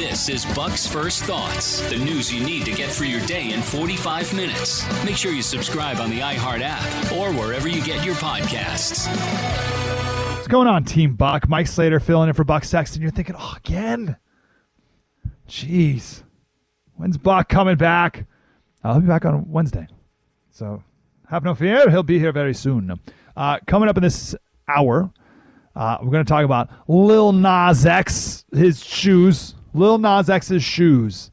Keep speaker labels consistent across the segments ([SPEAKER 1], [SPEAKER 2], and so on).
[SPEAKER 1] This is Buck's First Thoughts, the news you need to get through your day in 45 minutes. Make sure you subscribe on the iHeart app or wherever you get your podcasts.
[SPEAKER 2] What's going on, Team Buck? Mike Slater filling in for Buck Sexton. You're thinking, oh, again? Jeez. When's Buck coming back? I'll be back on Wednesday. So have no fear. He'll be here very soon. Uh, coming up in this hour, uh, we're going to talk about Lil Nas X, his shoes. Lil Nas X's shoes.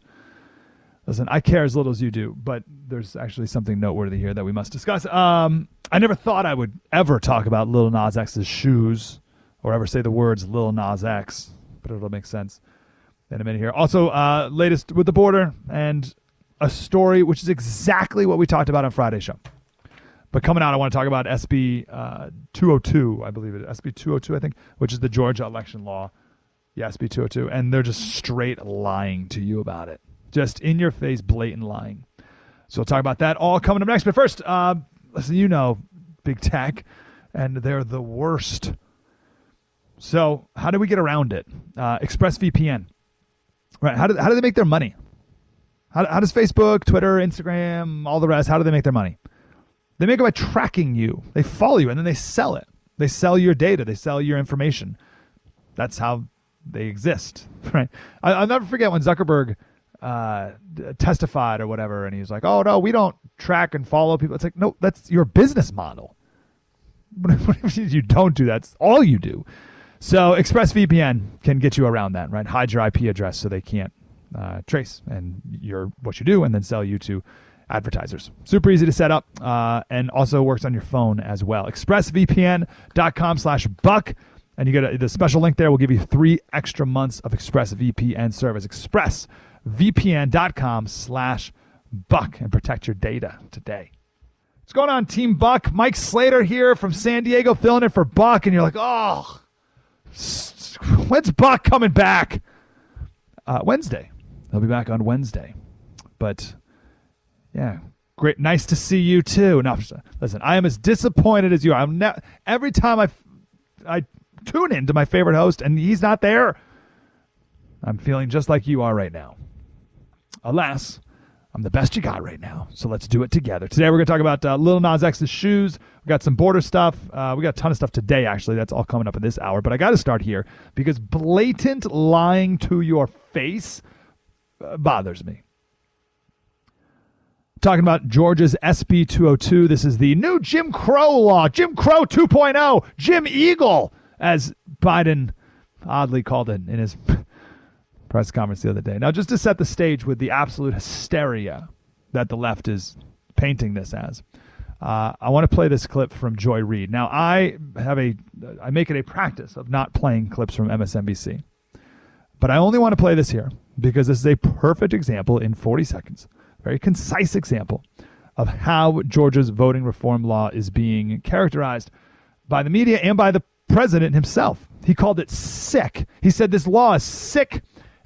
[SPEAKER 2] Listen, I care as little as you do, but there's actually something noteworthy here that we must discuss. Um, I never thought I would ever talk about Lil Nas X's shoes or ever say the words Lil Nas X, but it'll make sense in a minute here. Also, uh, latest with the border and a story which is exactly what we talked about on Friday's show. But coming out, I want to talk about SB uh, 202, I believe it, SB 202, I think, which is the Georgia election law. Yeah, SB 202. And they're just straight lying to you about it. Just in your face, blatant lying. So we'll talk about that all coming up next. But first, uh, listen, you know, big tech, and they're the worst. So, how do we get around it? Uh, ExpressVPN. Right. How do, how do they make their money? How, how does Facebook, Twitter, Instagram, all the rest, how do they make their money? They make it by tracking you. They follow you and then they sell it. They sell your data. They sell your information. That's how they exist, right? I, will never forget when Zuckerberg uh, testified or whatever, and he's like, "Oh no, we don't track and follow people." It's like, no, that's your business model. you don't do that? All you do. So ExpressVPN can get you around that, right? Hide your IP address so they can't uh, trace and your what you do, and then sell you to advertisers. Super easy to set up, uh, and also works on your phone as well. ExpressVPN.com/slash buck, and you get a, the special link there. will give you three extra months of Express VPN service. ExpressVPN service. ExpressVPN.com/slash buck, and protect your data today. What's going on, Team Buck? Mike Slater here from San Diego, filling in for Buck, and you're like, oh when's Buck coming back? Uh, Wednesday. He'll be back on Wednesday. But yeah, great. Nice to see you too. Listen, I am as disappointed as you are. I'm ne- every time I, I tune in to my favorite host and he's not there. I'm feeling just like you are right now. Alas, I'm the best you got right now. So let's do it together. Today we're going to talk about uh, Lil Nas X's shoes. We got some border stuff. Uh, we got a ton of stuff today, actually. That's all coming up in this hour. But I got to start here because blatant lying to your face uh, bothers me. Talking about Georgia's SB 202. This is the new Jim Crow law, Jim Crow 2.0, Jim Eagle, as Biden oddly called it in his press conference the other day. Now, just to set the stage with the absolute hysteria that the left is painting this as, uh, I want to play this clip from Joy Reid. Now, I have a, I make it a practice of not playing clips from MSNBC, but I only want to play this here because this is a perfect example in 40 seconds, very concise example of how Georgia's voting reform law is being characterized by the media and by the president himself. He called it sick. He said this law is sick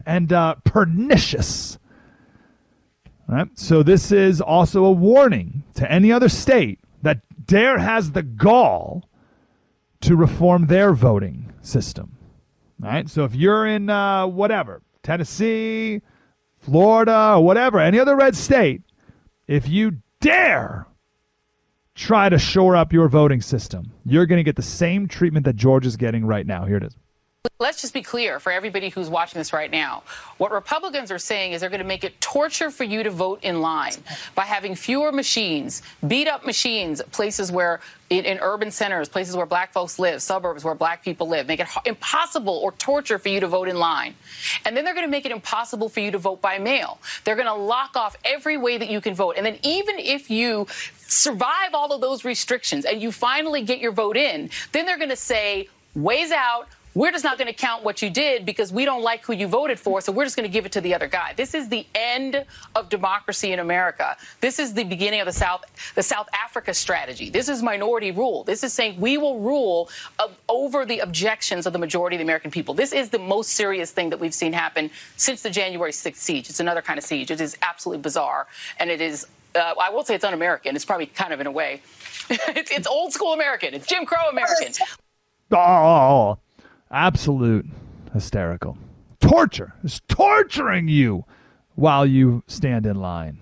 [SPEAKER 2] and uh, pernicious. All right? So, this is also a warning to any other state that dare has the gall to reform their voting system. All right? So, if you're in uh, whatever, Tennessee, Florida, or whatever, any other red state, if you dare try to shore up your voting system, you're going to get the same treatment that Georgia's getting right now. Here it is.
[SPEAKER 3] Let's just be clear for everybody who's watching this right now. What Republicans are saying is they're going to make it torture for you to vote in line by having fewer machines, beat up machines, places where in, in, urban centers, places where black folks live, suburbs where black people live, make it impossible or torture for you to vote in line. And then they're going to make it impossible for you to vote by mail. They're going to lock off every way that you can vote. And then even if you survive all of those restrictions and you finally get your vote in, then they're going to say, ways out, we're just not going to count what you did because we don't like who you voted for, so we're just going to give it to the other guy. This is the end of democracy in America. This is the beginning of the South, the South Africa strategy. This is minority rule. This is saying we will rule over the objections of the majority of the American people. This is the most serious thing that we've seen happen since the January 6th siege. It's another kind of siege. It is absolutely bizarre, and it is. Uh, I won't say it's un-American. It's probably kind of in a way. it's, it's old school American. It's Jim Crow American.
[SPEAKER 2] Oh absolute hysterical. torture. It's torturing you while you stand in line.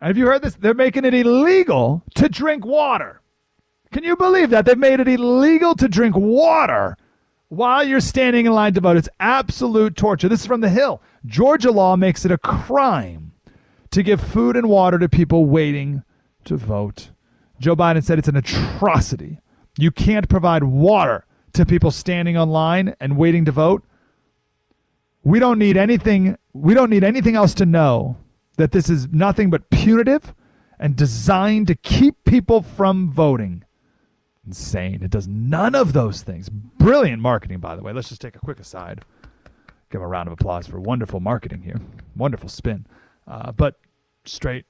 [SPEAKER 2] Have you heard this? They're making it illegal to drink water. Can you believe that? They've made it illegal to drink water while you're standing in line to vote. It's absolute torture. This is from The Hill. Georgia law makes it a crime to give food and water to people waiting to vote. Joe Biden said it's an atrocity. You can't provide water to people standing online and waiting to vote. We don't need anything we don't need anything else to know that this is nothing but punitive and designed to keep people from voting. Insane. It does none of those things. Brilliant marketing, by the way. Let's just take a quick aside. Give a round of applause for wonderful marketing here. Wonderful spin. Uh, but straight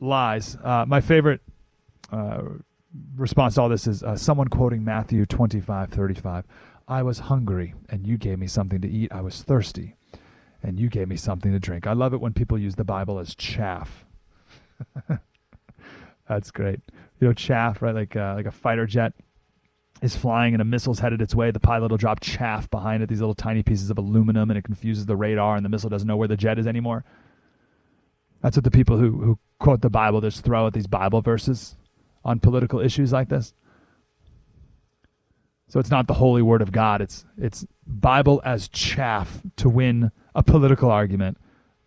[SPEAKER 2] lies. Uh, my favorite uh, response to all this is uh, someone quoting Matthew 25 35. I was hungry, and you gave me something to eat. I was thirsty, and you gave me something to drink. I love it when people use the Bible as chaff. That's great. You know, chaff, right? Like uh, like a fighter jet is flying and a missile's headed its way. The pilot will drop chaff behind it, these little tiny pieces of aluminum, and it confuses the radar, and the missile doesn't know where the jet is anymore. That's what the people who, who quote the Bible just throw at these Bible verses on political issues like this. So it's not the holy word of God. It's it's Bible as chaff to win a political argument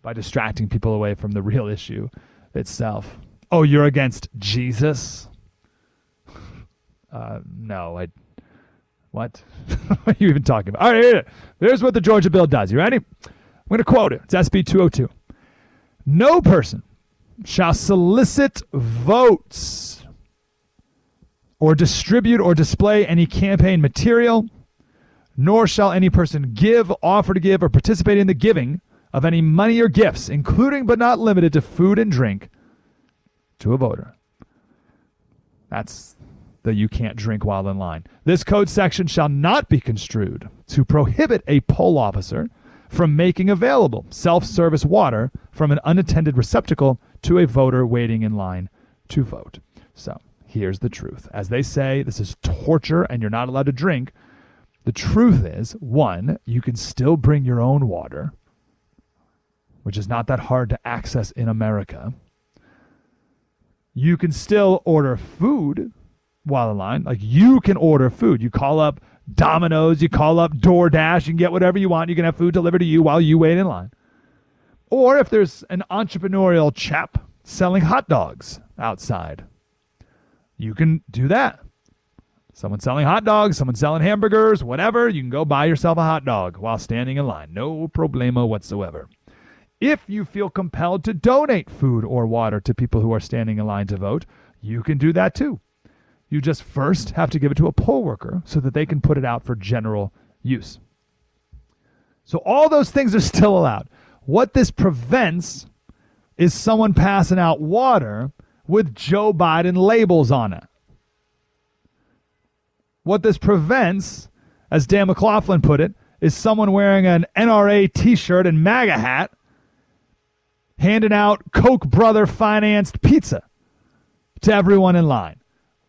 [SPEAKER 2] by distracting people away from the real issue itself. Oh, you're against Jesus? Uh, no, I. What? what are you even talking about? All right, here, here's what the Georgia bill does. You ready? I'm going to quote it. It's SB 202. No person shall solicit votes or distribute or display any campaign material, nor shall any person give, offer to give, or participate in the giving of any money or gifts, including but not limited to food and drink, to a voter. That's the you can't drink while in line. This code section shall not be construed to prohibit a poll officer from making available self service water from an unattended receptacle to a voter waiting in line to vote. So here's the truth. As they say, this is torture and you're not allowed to drink. The truth is one, you can still bring your own water, which is not that hard to access in America. You can still order food while in line. Like you can order food. You call up Domino's, you call up DoorDash, you can get whatever you want. You can have food delivered to you while you wait in line. Or if there's an entrepreneurial chap selling hot dogs outside, you can do that. Someone selling hot dogs, someone selling hamburgers, whatever, you can go buy yourself a hot dog while standing in line. No problema whatsoever. If you feel compelled to donate food or water to people who are standing in line to vote, you can do that too. You just first have to give it to a poll worker so that they can put it out for general use. So all those things are still allowed. What this prevents is someone passing out water with Joe Biden labels on it. What this prevents, as Dan McLaughlin put it, is someone wearing an NRA t shirt and MAGA hat handing out Koch brother financed pizza to everyone in line.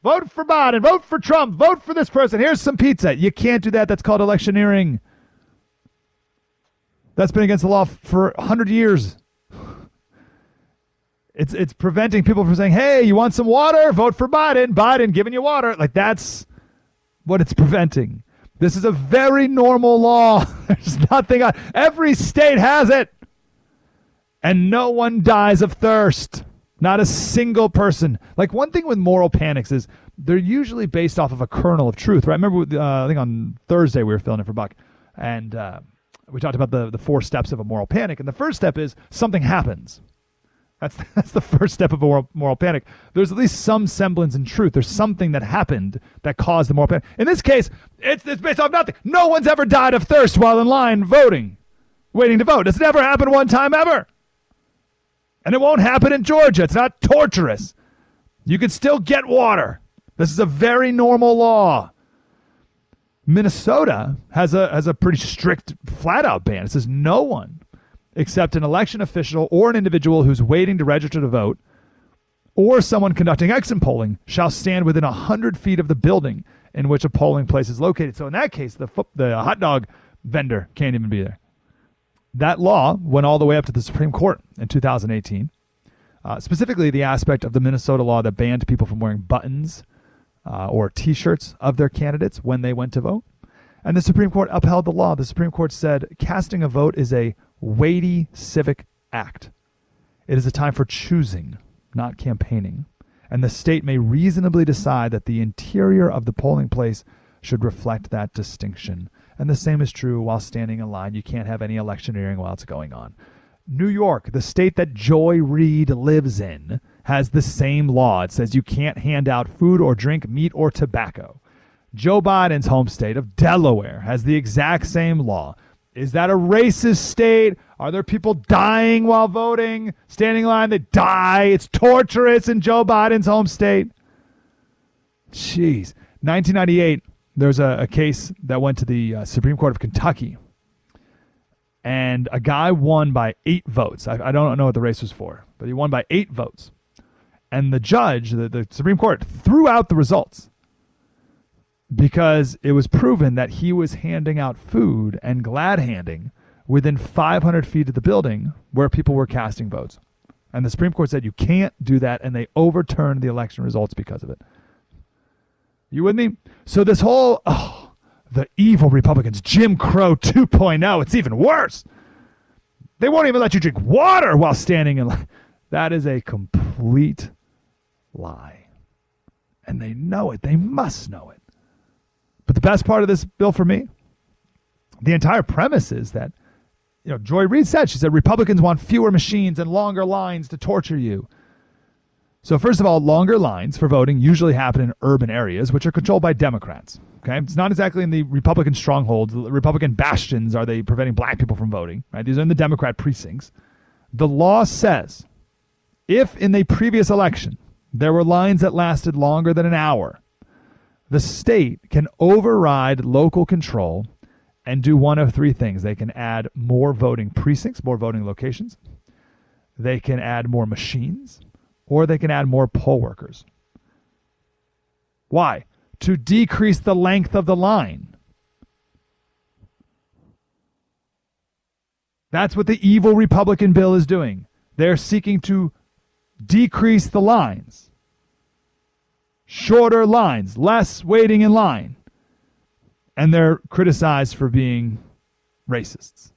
[SPEAKER 2] Vote for Biden. Vote for Trump. Vote for this person. Here's some pizza. You can't do that. That's called electioneering. That's been against the law for 100 years. It's it's preventing people from saying, "Hey, you want some water? Vote for Biden. Biden giving you water." Like that's what it's preventing. This is a very normal law. There's nothing on every state has it. And no one dies of thirst. Not a single person. Like one thing with moral panics is they're usually based off of a kernel of truth, right? I remember, uh, I think on Thursday we were filling in for Buck, and uh, we talked about the the four steps of a moral panic, and the first step is something happens. That's that's the first step of a moral, moral panic. There's at least some semblance in truth. There's something that happened that caused the moral panic. In this case, it's it's based off nothing. No one's ever died of thirst while in line voting, waiting to vote. It's never happened one time ever. And it won't happen in Georgia. It's not torturous. You can still get water. This is a very normal law. Minnesota has a has a pretty strict flat out ban. It says no one except an election official or an individual who's waiting to register to vote or someone conducting exit polling shall stand within 100 feet of the building in which a polling place is located. So in that case, the the hot dog vendor can't even be there. That law went all the way up to the Supreme Court in 2018. Uh, specifically, the aspect of the Minnesota law that banned people from wearing buttons uh, or t shirts of their candidates when they went to vote. And the Supreme Court upheld the law. The Supreme Court said casting a vote is a weighty civic act. It is a time for choosing, not campaigning. And the state may reasonably decide that the interior of the polling place should reflect that distinction. And the same is true while standing in line. You can't have any electioneering while it's going on. New York, the state that Joy Reid lives in, has the same law. It says you can't hand out food or drink, meat or tobacco. Joe Biden's home state of Delaware has the exact same law. Is that a racist state? Are there people dying while voting, standing in line that die? It's torturous in Joe Biden's home state. Jeez. 1998, there's a, a case that went to the uh, Supreme Court of Kentucky, and a guy won by eight votes. I, I don't know what the race was for, but he won by eight votes. And the judge, the, the Supreme Court, threw out the results because it was proven that he was handing out food and glad handing within 500 feet of the building where people were casting votes. And the Supreme Court said you can't do that, and they overturned the election results because of it. You with me? So this whole oh, the evil Republicans, Jim Crow 2.0, it's even worse. They won't even let you drink water while standing in line. That is a complete lie. And they know it. They must know it. But the best part of this bill for me, the entire premise is that, you know, Joy Reid said, she said, Republicans want fewer machines and longer lines to torture you. So, first of all, longer lines for voting usually happen in urban areas, which are controlled by Democrats. Okay, it's not exactly in the Republican strongholds, the Republican bastions. Are they preventing black people from voting? Right, these are in the Democrat precincts. The law says, if in the previous election there were lines that lasted longer than an hour, the state can override local control and do one of three things. They can add more voting precincts, more voting locations. They can add more machines, or they can add more poll workers. Why? To decrease the length of the line. That's what the evil Republican bill is doing. They're seeking to decrease the lines shorter lines, less waiting in line. And they're criticized for being racists.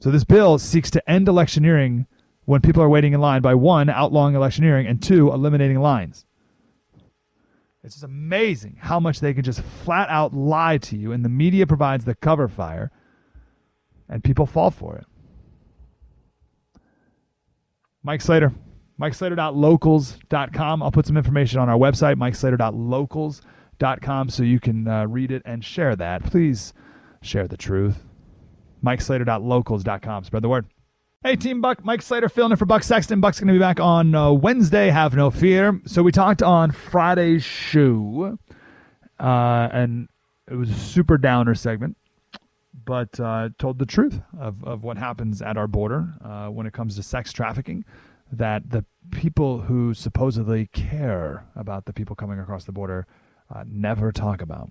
[SPEAKER 2] So this bill seeks to end electioneering when people are waiting in line by one, outlawing electioneering, and two, eliminating lines. It's just amazing how much they can just flat out lie to you, and the media provides the cover fire, and people fall for it. Mike Slater, MikeSlater.locals.com. I'll put some information on our website, MikeSlater.locals.com, so you can uh, read it and share that. Please share the truth. MikeSlater.locals.com. Spread the word. Hey, Team Buck, Mike Slater filling in for Buck Sexton. Buck's going to be back on uh, Wednesday, have no fear. So we talked on Friday's show, uh, and it was a super downer segment, but uh, told the truth of, of what happens at our border uh, when it comes to sex trafficking that the people who supposedly care about the people coming across the border uh, never talk about.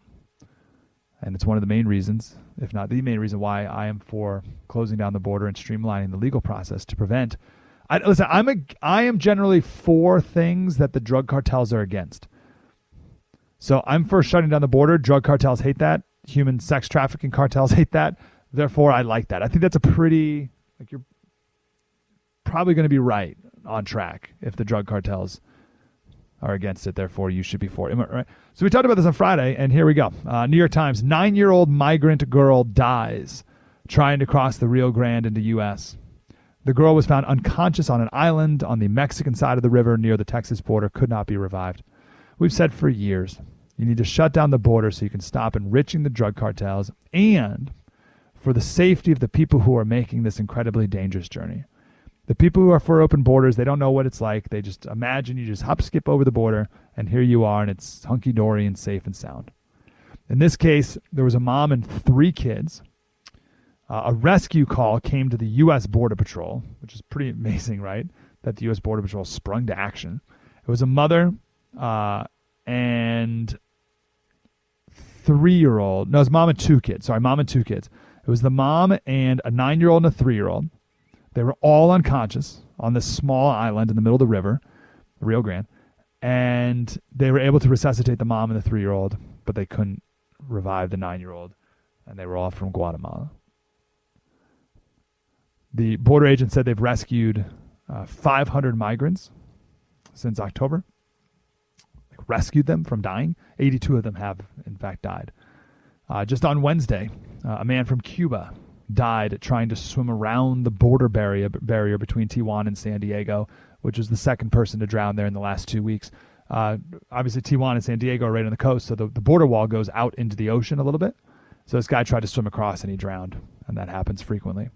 [SPEAKER 2] And it's one of the main reasons, if not the main reason, why I am for closing down the border and streamlining the legal process to prevent. I, listen, I'm a, I am generally for things that the drug cartels are against. So I'm for shutting down the border. Drug cartels hate that. Human sex trafficking cartels hate that. Therefore, I like that. I think that's a pretty like you're probably going to be right on track if the drug cartels are against it. Therefore, you should be for it. Right? So we talked about this on Friday, and here we go. Uh, New York Times: Nine-year-old migrant girl dies trying to cross the Rio Grande into U.S. The girl was found unconscious on an island on the Mexican side of the river near the Texas border. Could not be revived. We've said for years you need to shut down the border so you can stop enriching the drug cartels and for the safety of the people who are making this incredibly dangerous journey. The people who are for open borders, they don't know what it's like. They just imagine you just hop, skip over the border, and here you are, and it's hunky dory and safe and sound. In this case, there was a mom and three kids. Uh, a rescue call came to the U.S. Border Patrol, which is pretty amazing, right? That the U.S. Border Patrol sprung to action. It was a mother uh, and three year old. No, it was mom and two kids. Sorry, mom and two kids. It was the mom and a nine year old and a three year old. They were all unconscious on this small island in the middle of the river, Rio Grande, and they were able to resuscitate the mom and the three year old, but they couldn't revive the nine year old, and they were all from Guatemala. The border agent said they've rescued uh, 500 migrants since October, like rescued them from dying. 82 of them have, in fact, died. Uh, just on Wednesday, uh, a man from Cuba died trying to swim around the border barrier, barrier between Tijuana and San Diego, which was the second person to drown there in the last two weeks. Uh, obviously, Tijuana and San Diego are right on the coast, so the, the border wall goes out into the ocean a little bit. So this guy tried to swim across and he drowned, and that happens frequently.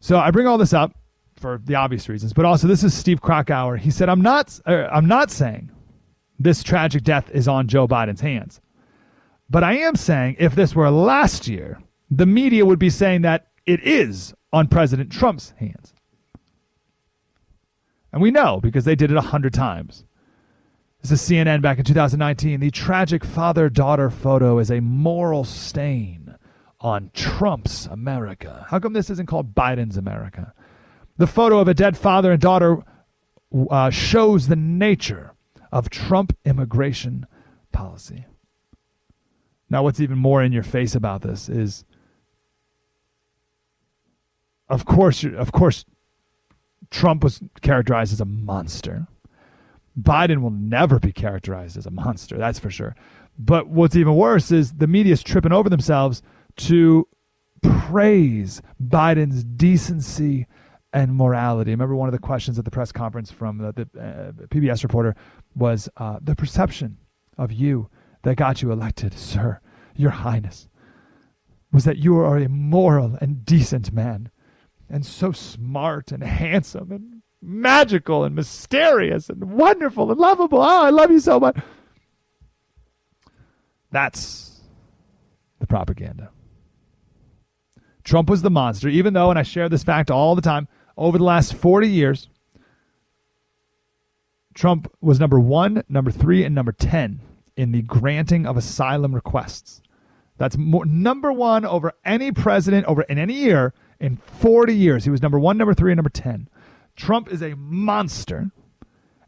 [SPEAKER 2] So I bring all this up for the obvious reasons, but also this is Steve Krakauer. He said, "I'm not, uh, I'm not saying this tragic death is on Joe Biden's hands, but I am saying if this were last year, the media would be saying that it is on President Trump's hands. And we know because they did it a hundred times. This is CNN back in 2019. The tragic father daughter photo is a moral stain on Trump's America. How come this isn't called Biden's America? The photo of a dead father and daughter uh, shows the nature of Trump immigration policy. Now, what's even more in your face about this is of course, of course, Trump was characterized as a monster. Biden will never be characterized as a monster, that's for sure. But what's even worse is the media is tripping over themselves to praise Biden's decency and morality. Remember, one of the questions at the press conference from the, the uh, PBS reporter was uh, the perception of you that got you elected, sir, your highness, was that you are a moral and decent man and so smart and handsome and magical and mysterious and wonderful and lovable. Oh, I love you so much. That's the propaganda. Trump was the monster, even though, and I share this fact all the time, over the last 40 years, Trump was number one, number three, and number 10 in the granting of asylum requests. That's more, number one over any president over in any year in 40 years. He was number one, number three, and number 10. Trump is a monster,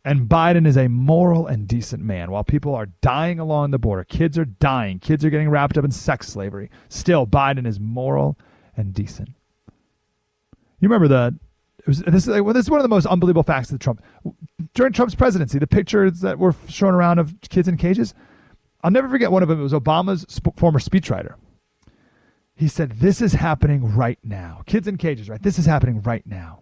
[SPEAKER 2] and Biden is a moral and decent man. While people are dying along the border, kids are dying, kids are getting wrapped up in sex slavery, still, Biden is moral and decent. You remember the. Was, this, is, well, this is one of the most unbelievable facts of Trump. During Trump's presidency, the pictures that were shown around of kids in cages, I'll never forget one of them. It was Obama's sp- former speechwriter he said, This is happening right now. Kids in cages, right? This is happening right now.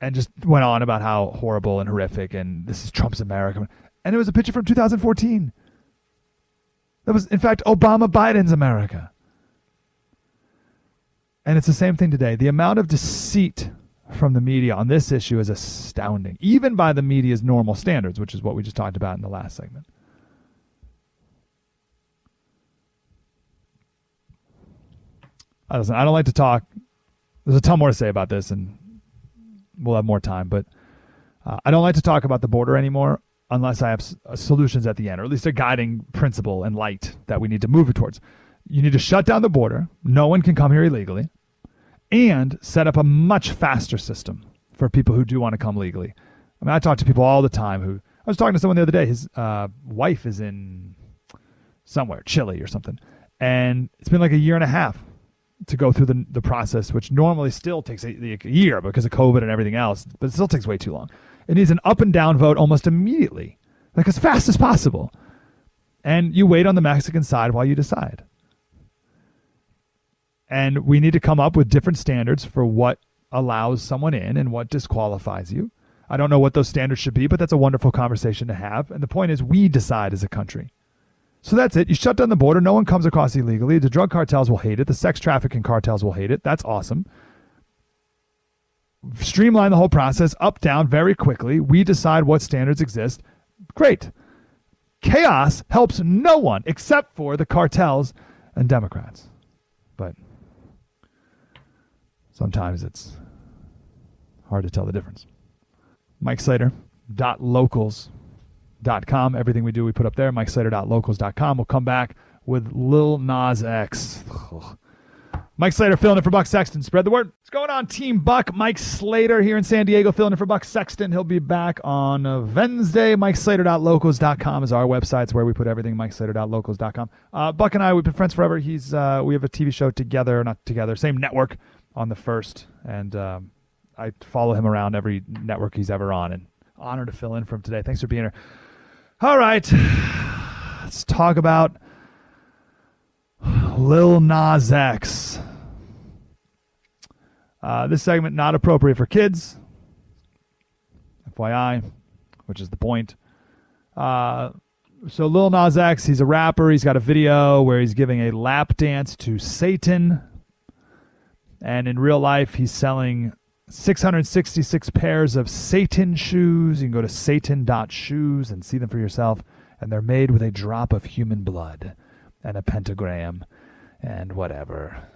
[SPEAKER 2] And just went on about how horrible and horrific and this is Trump's America. And it was a picture from 2014. That was, in fact, Obama Biden's America. And it's the same thing today. The amount of deceit from the media on this issue is astounding, even by the media's normal standards, which is what we just talked about in the last segment. Listen, I don't like to talk. There's a ton more to say about this, and we'll have more time. But uh, I don't like to talk about the border anymore unless I have s- uh, solutions at the end, or at least a guiding principle and light that we need to move it towards. You need to shut down the border. No one can come here illegally, and set up a much faster system for people who do want to come legally. I mean, I talk to people all the time who. I was talking to someone the other day. His uh, wife is in somewhere, Chile or something, and it's been like a year and a half to go through the, the process, which normally still takes a, a, year because of COVID and everything else, but it still takes way too long. It needs an up and down vote almost immediately, like as fast as possible. And you wait on the Mexican side while you decide. And we need to come up with different standards for what allows someone in and what disqualifies you. I don't know what those standards should be, but that's a wonderful conversation to have. And the point is, we decide as a country. So that's it. You shut down the border. No one comes across illegally. The drug cartels will hate it. The sex trafficking cartels will hate it. That's awesome. Streamline the whole process up, down very quickly. We decide what standards exist. Great. Chaos helps no one except for the cartels and Democrats. But sometimes it's hard to tell the difference. Mike Slater, dot locals MikeSlater.locals.com. Everything we do, we put up there. MikeSlater.locals.com. We'll come back with Lil Nas X. Mike Slater filling in for Buck Sexton. Spread the word. What's going on, Team Buck? Mike Slater here in San Diego filling in for Buck Sexton. He'll be back on Wednesday. MikeSlater.locals.com is our website. It's where we put everything. MikeSlater.locals.com. Uh, Buck and I, we've been friends forever. He's uh, We have a TV show together, not together, same network on the first. And um, I follow him around every network he's ever on. And honor to fill in for him today. Thanks for being here. All right. Let's talk about Lil Nas X. Uh, this segment not appropriate for kids. FYI, which is the point. Uh, so Lil Nas X, he's a rapper. He's got a video where he's giving a lap dance to Satan, and in real life, he's selling 666 pairs of Satan shoes. You can go to satan.shoes and see them for yourself, and they're made with a drop of human blood and a pentagram and whatever.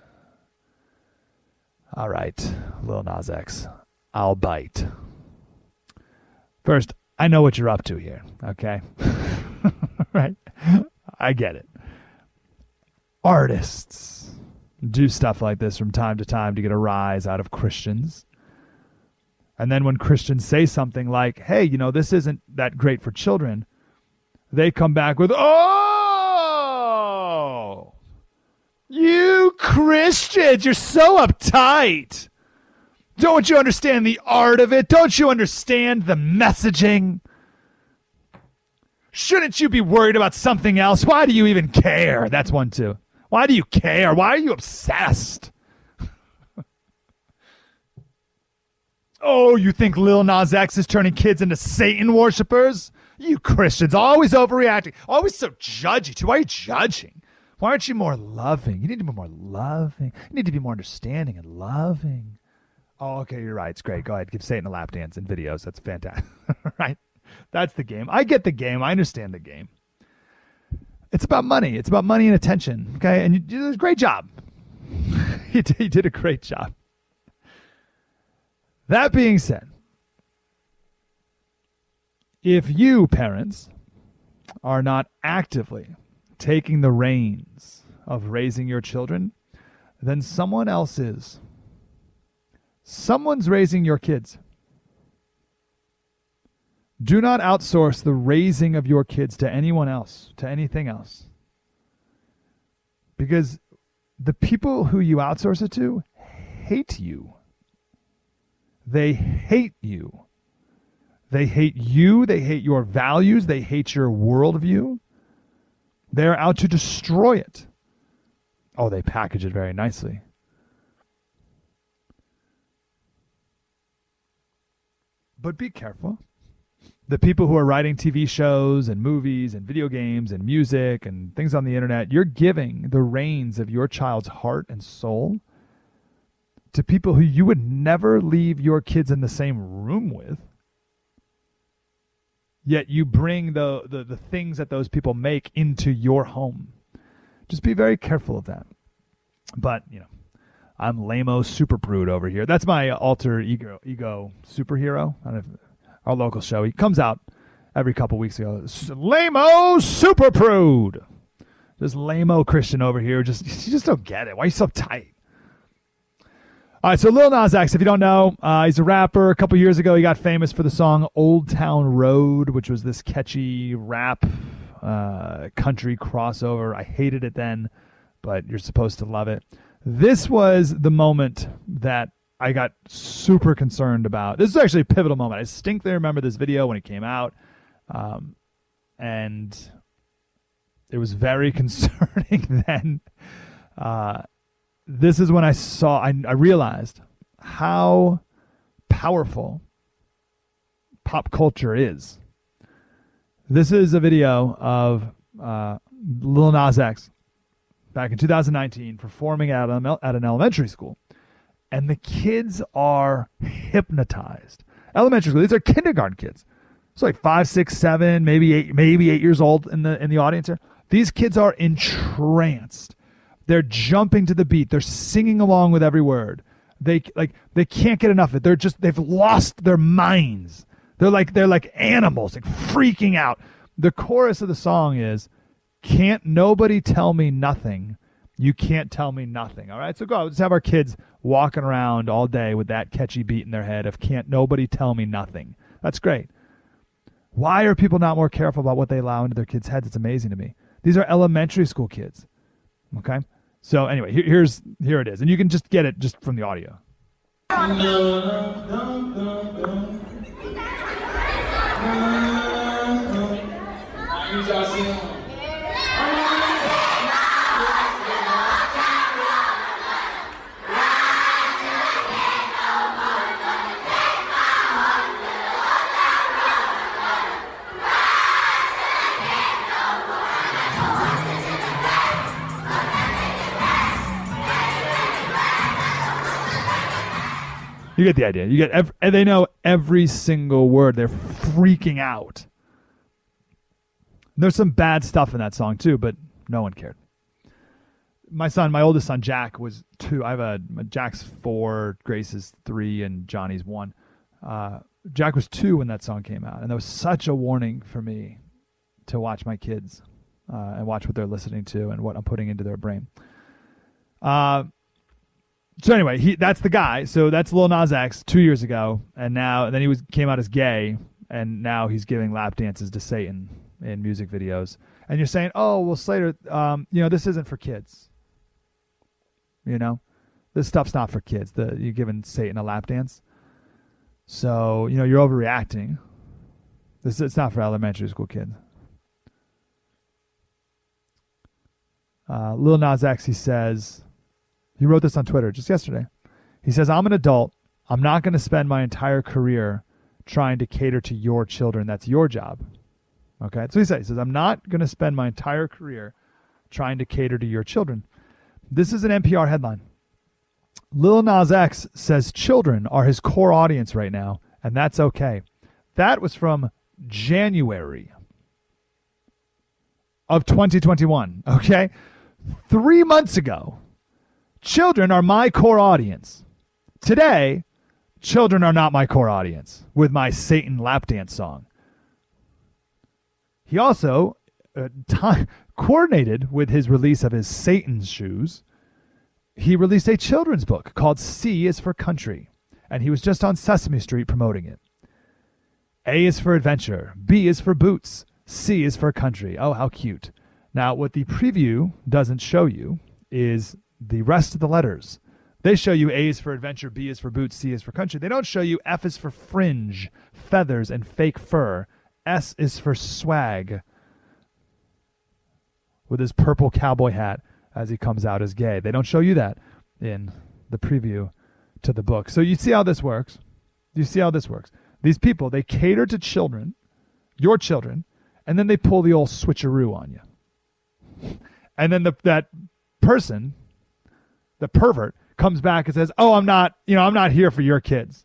[SPEAKER 2] All right, Lil Nas X, I'll bite. First, I know what you're up to here, okay? right? I get it. Artists do stuff like this from time to time to get a rise out of Christians. And then when Christians say something like, hey, you know, this isn't that great for children, they come back with, oh, you Christians, you're so uptight. Don't you understand the art of it? Don't you understand the messaging? Shouldn't you be worried about something else? Why do you even care? That's one too. Why do you care? Why are you obsessed? Oh, you think Lil Nas X is turning kids into Satan worshippers? You Christians always overreacting, always so judgy too. Why are you judging? Why aren't you more loving? You need to be more loving. You need to be more understanding and loving. Oh, okay, you're right. It's great. Go ahead, give Satan a lap dance in videos. That's fantastic. right? That's the game. I get the game. I understand the game. It's about money. It's about money and attention. Okay, and you, did a great job. you did a great job. That being said, if you parents are not actively taking the reins of raising your children, then someone else is. Someone's raising your kids. Do not outsource the raising of your kids to anyone else, to anything else. Because the people who you outsource it to hate you. They hate you. They hate you. They hate your values. They hate your worldview. They're out to destroy it. Oh, they package it very nicely. But be careful. The people who are writing TV shows and movies and video games and music and things on the internet, you're giving the reins of your child's heart and soul to people who you would never leave your kids in the same room with. Yet you bring the, the, the things that those people make into your home. Just be very careful of that. But, you know, I'm Lamo Super Prude over here. That's my alter ego ego superhero. our local show. He comes out every couple weeks ago. Lamo Super Prude. This Lamo Christian over here. Just you just don't get it. Why are you so tight? All right, so Lil Nas X, if you don't know, uh, he's a rapper. A couple years ago, he got famous for the song "Old Town Road," which was this catchy rap uh, country crossover. I hated it then, but you're supposed to love it. This was the moment that I got super concerned about. This is actually a pivotal moment. I distinctly remember this video when it came out, um, and it was very concerning then. Uh, this is when I saw, I, I realized how powerful pop culture is. This is a video of uh, Lil Nas X back in 2019 performing at, a, at an elementary school. And the kids are hypnotized. Elementary school, these are kindergarten kids. It's like five, six, seven, maybe eight, maybe eight years old in the in the audience here. These kids are entranced they're jumping to the beat. They're singing along with every word. They like they can't get enough of it. They're just they've lost their minds. They're like they're like animals, like freaking out. the chorus of the song is can't nobody tell me nothing you can't tell me nothing all right so go let's have our kids walking around all day with that catchy beat in their head of can't nobody tell me nothing that's great why are people not more careful about what they allow into their kids heads it's amazing to me these are elementary school kids okay so anyway here, here's here it is. And you can just get it just from the audio get the idea. You get ev- and they know every single word. They're freaking out. There's some bad stuff in that song too, but no one cared. My son, my oldest son Jack, was two. I have a Jack's four, Grace is three, and Johnny's one. Uh, Jack was two when that song came out, and that was such a warning for me to watch my kids uh, and watch what they're listening to and what I'm putting into their brain. Uh, so anyway, he that's the guy. So that's Lil Nas X two years ago, and now and then he was came out as gay, and now he's giving lap dances to Satan in music videos. And you're saying, oh well, Slater, um, you know this isn't for kids. You know, this stuff's not for kids. The you're giving Satan a lap dance. So you know you're overreacting. This it's not for elementary school kids. Uh, Lil Nas X, he says, he wrote this on Twitter just yesterday. He says, I'm an adult. I'm not going to spend my entire career trying to cater to your children. That's your job. Okay. So he says, he says I'm not going to spend my entire career trying to cater to your children. This is an NPR headline. Lil Nas X says children are his core audience right now, and that's okay. That was from January of 2021. Okay. Three months ago, Children are my core audience. Today, children are not my core audience with my Satan lap dance song. He also uh, t- coordinated with his release of his Satan's shoes. He released a children's book called C is for Country, and he was just on Sesame Street promoting it. A is for adventure, B is for boots, C is for country. Oh, how cute. Now, what the preview doesn't show you is the rest of the letters. They show you A is for adventure, B is for boots, C is for country. They don't show you F is for fringe, feathers, and fake fur. S is for swag with his purple cowboy hat as he comes out as gay. They don't show you that in the preview to the book. So you see how this works. You see how this works. These people, they cater to children, your children, and then they pull the old switcheroo on you. And then the, that person the pervert comes back and says, "Oh, I'm not, you know, I'm not here for your kids."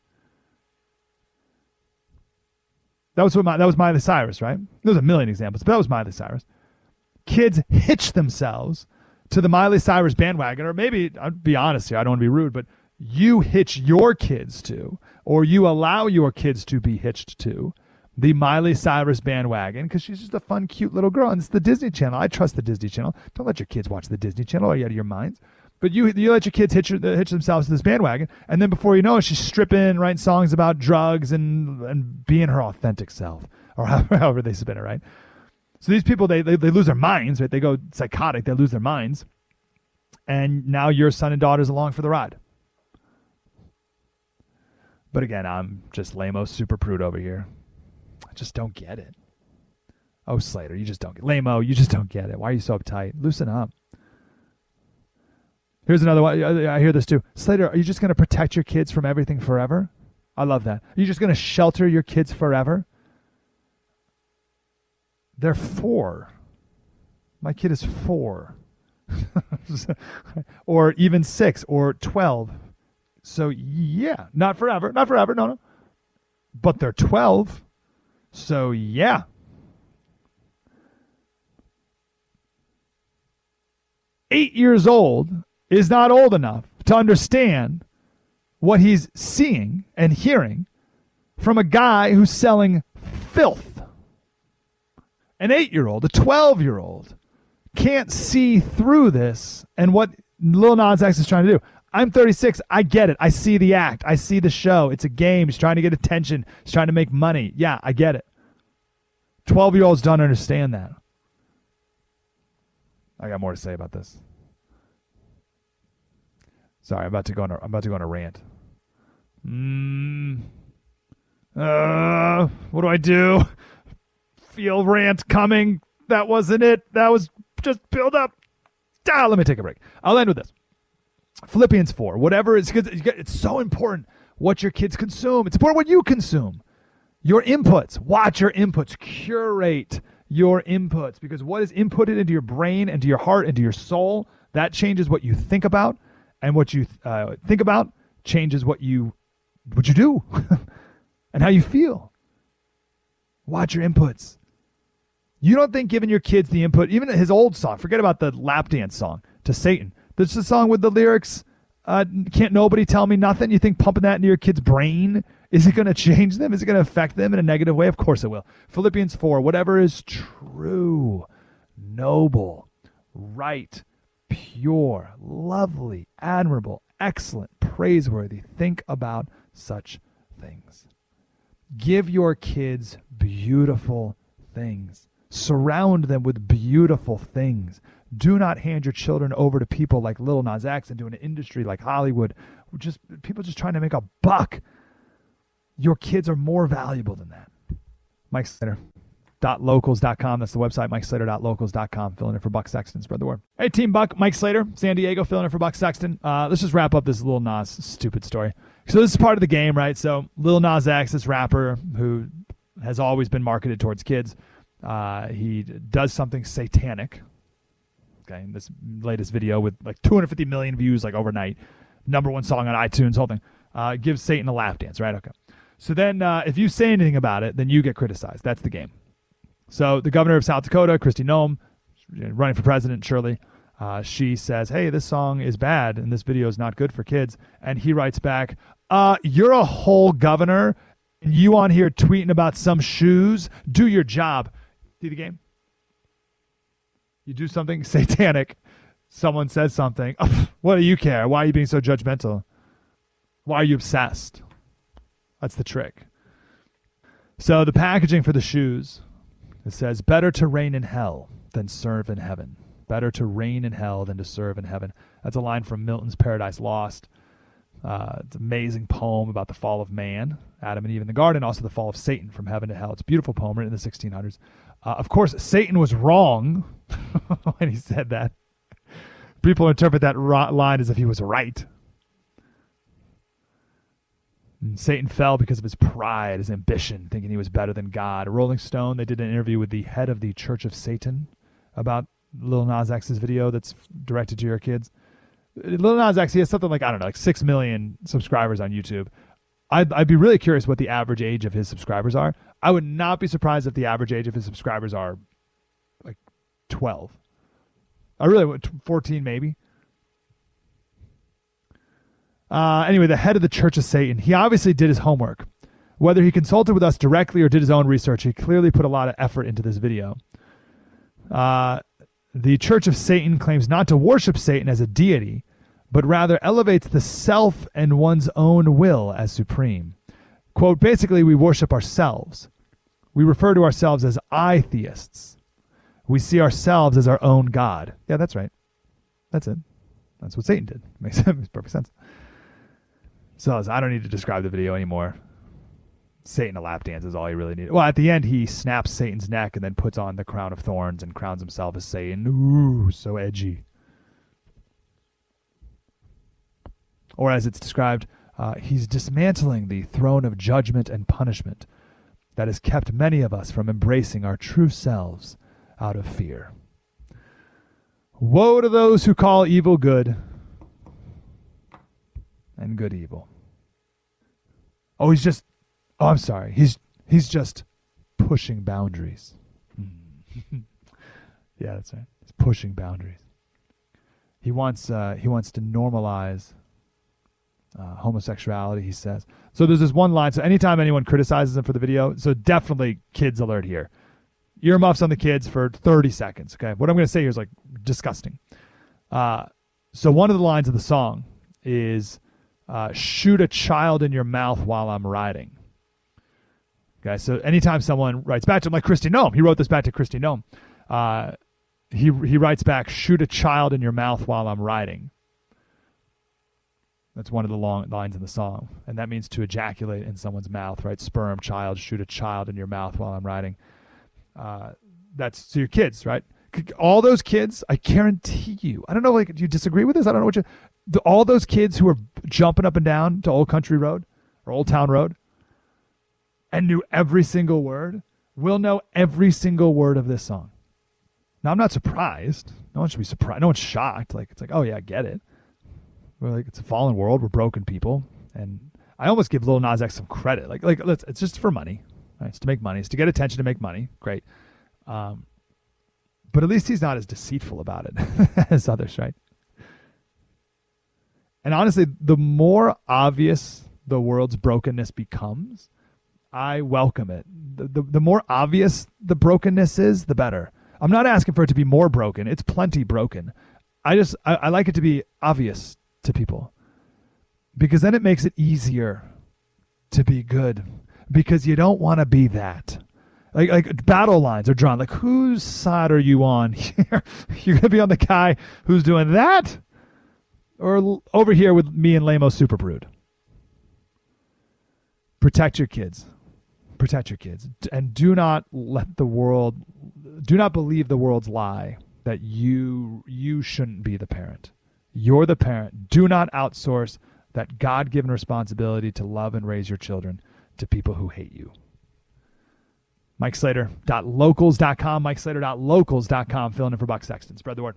[SPEAKER 2] That was what my, that was Miley Cyrus, right? There's a million examples, but that was Miley Cyrus. Kids hitch themselves to the Miley Cyrus bandwagon, or maybe I'll be honest here, I don't want to be rude, but you hitch your kids to, or you allow your kids to be hitched to the Miley Cyrus bandwagon because she's just a fun, cute little girl. And it's the Disney Channel. I trust the Disney Channel. Don't let your kids watch the Disney Channel. Are you out of your minds? But you you let your kids hitch, hitch themselves to this bandwagon, and then before you know it, she's stripping, writing songs about drugs and and being her authentic self, or however, they spin it, right? So these people they, they they lose their minds, right? They go psychotic, they lose their minds, and now your son and daughter's along for the ride. But again, I'm just lamo super prude over here. I just don't get it. Oh, Slater, you just don't get lamo. You just don't get it. Why are you so uptight? Loosen up. Here's another one. I hear this too. Slater, are you just going to protect your kids from everything forever? I love that. Are you just going to shelter your kids forever? They're four. My kid is four. or even six or 12. So, yeah, not forever. Not forever. No, no. But they're 12. So, yeah. Eight years old is not old enough to understand what he's seeing and hearing from a guy who's selling filth an eight year old, a 12 year old can't see through this and what Lil Nas X is trying to do. I'm 36. I get it. I see the act. I see the show. It's a game. He's trying to get attention. He's trying to make money. Yeah, I get it. 12 year olds don't understand that. I got more to say about this. Sorry, I'm about to go on a, I'm about to go on a rant. Mm. Uh, what do I do? Feel rant coming. That wasn't it. That was just build up. Ah, let me take a break. I'll end with this. Philippians 4. Whatever is it's so important what your kids consume. It's important what you consume. Your inputs. Watch your inputs. Curate your inputs because what is inputted into your brain, into your heart, into your soul, that changes what you think about, and what you uh, think about changes what you what you do and how you feel. Watch your inputs. You don't think giving your kids the input, even his old song, forget about the lap dance song to Satan. There's a song with the lyrics, uh, can't nobody tell me nothing. You think pumping that into your kid's brain is it going to change them? Is it going to affect them in a negative way? Of course it will. Philippians 4 whatever is true, noble, right, pure, lovely, admirable, excellent, praiseworthy. Think about such things. Give your kids beautiful things. Surround them with beautiful things. Do not hand your children over to people like Lil Nas X and to an industry like Hollywood. Just people just trying to make a buck. Your kids are more valuable than that. Mike Slater. Locals.com. That's the website, Mike Slater. MikeSlater.locals.com. Filling in for Buck Sexton. Spread the word. Hey, Team Buck, Mike Slater, San Diego, filling in for Buck Sexton. Uh, let's just wrap up this little Nas stupid story. So, this is part of the game, right? So, Lil Nas X, this rapper who has always been marketed towards kids, uh, he does something satanic. Okay, this latest video with like 250 million views, like overnight, number one song on iTunes, whole thing. Uh, gives Satan a lap dance, right? Okay. So then, uh, if you say anything about it, then you get criticized. That's the game. So the governor of South Dakota, Kristi Noem, running for president, surely, uh, she says, "Hey, this song is bad, and this video is not good for kids." And he writes back, "Uh, you're a whole governor, and you on here tweeting about some shoes. Do your job." See the game? You do something satanic, someone says something. what do you care? Why are you being so judgmental? Why are you obsessed? That's the trick. So the packaging for the shoes it says, "Better to reign in hell than serve in heaven. Better to reign in hell than to serve in heaven." That's a line from Milton's Paradise Lost. Uh, it's an amazing poem about the fall of man, Adam and Eve in the garden, also the fall of Satan from heaven to hell. It's a beautiful poem written in the 1600s. Uh, of course, Satan was wrong when he said that. People interpret that line as if he was right. And Satan fell because of his pride, his ambition, thinking he was better than God. Rolling Stone, they did an interview with the head of the Church of Satan about Lil Nas X's video that's directed to your kids. Lil Nas X, he has something like, I don't know, like 6 million subscribers on YouTube. I'd, I'd be really curious what the average age of his subscribers are. I would not be surprised if the average age of his subscribers are like 12. I really would, 14 maybe. Uh, anyway, the head of the Church of Satan, he obviously did his homework. Whether he consulted with us directly or did his own research, he clearly put a lot of effort into this video. Uh, the Church of Satan claims not to worship Satan as a deity, but rather elevates the self and one's own will as supreme. Quote, basically, we worship ourselves. We refer to ourselves as I theists. We see ourselves as our own God. Yeah, that's right. That's it. That's what Satan did. Makes, makes perfect sense. So I don't need to describe the video anymore. Satan a lap dance is all he really needed. Well, at the end, he snaps Satan's neck and then puts on the crown of thorns and crowns himself as Satan. Ooh, so edgy. Or as it's described, uh, he's dismantling the throne of judgment and punishment that has kept many of us from embracing our true selves out of fear. Woe to those who call evil good and good evil. Oh, he's just Oh, I'm sorry. He's he's just pushing boundaries. yeah, that's right. He's pushing boundaries. He wants uh, he wants to normalize uh, homosexuality. He says. So there's this one line. So anytime anyone criticizes him for the video, so definitely kids alert here. earmuffs on the kids for 30 seconds. Okay. What I'm going to say here is like disgusting. Uh, so one of the lines of the song is uh, shoot a child in your mouth while I'm riding. Okay. So anytime someone writes back to him, like Kristi Noem, he wrote this back to Kristi Noem. Uh, he, he writes back, shoot a child in your mouth while I'm riding. That's one of the long lines in the song. And that means to ejaculate in someone's mouth, right? Sperm, child, shoot a child in your mouth while I'm riding. Uh, that's to your kids, right? All those kids, I guarantee you. I don't know, like, do you disagree with this? I don't know what you. The, all those kids who are jumping up and down to Old Country Road or Old Town Road and knew every single word will know every single word of this song. Now, I'm not surprised. No one should be surprised. No one's shocked. Like, it's like, oh, yeah, I get it. We're like, it's a fallen world. We're broken people. And I almost give Lil Nas X some credit. Like, like, let's, it's just for money. Right? It's to make money. It's to get attention to make money. Great. Um, but at least he's not as deceitful about it as others, right? And honestly, the more obvious the world's brokenness becomes, I welcome it. The, the, the more obvious the brokenness is, the better. I'm not asking for it to be more broken. It's plenty broken. I just I, I like it to be obvious to people because then it makes it easier to be good because you don't want to be that. Like like battle lines are drawn. Like whose side are you on here? You're gonna be on the guy who's doing that, or over here with me and Lamo Super Brood. Protect your kids. Protect your kids, and do not let the world. Do not believe the world's lie that you you shouldn't be the parent. You're the parent. Do not outsource that God given responsibility to love and raise your children to people who hate you. MikeSlater.locals.com, MikeSlater.locals.com, filling in for Buck Sexton. Spread the word.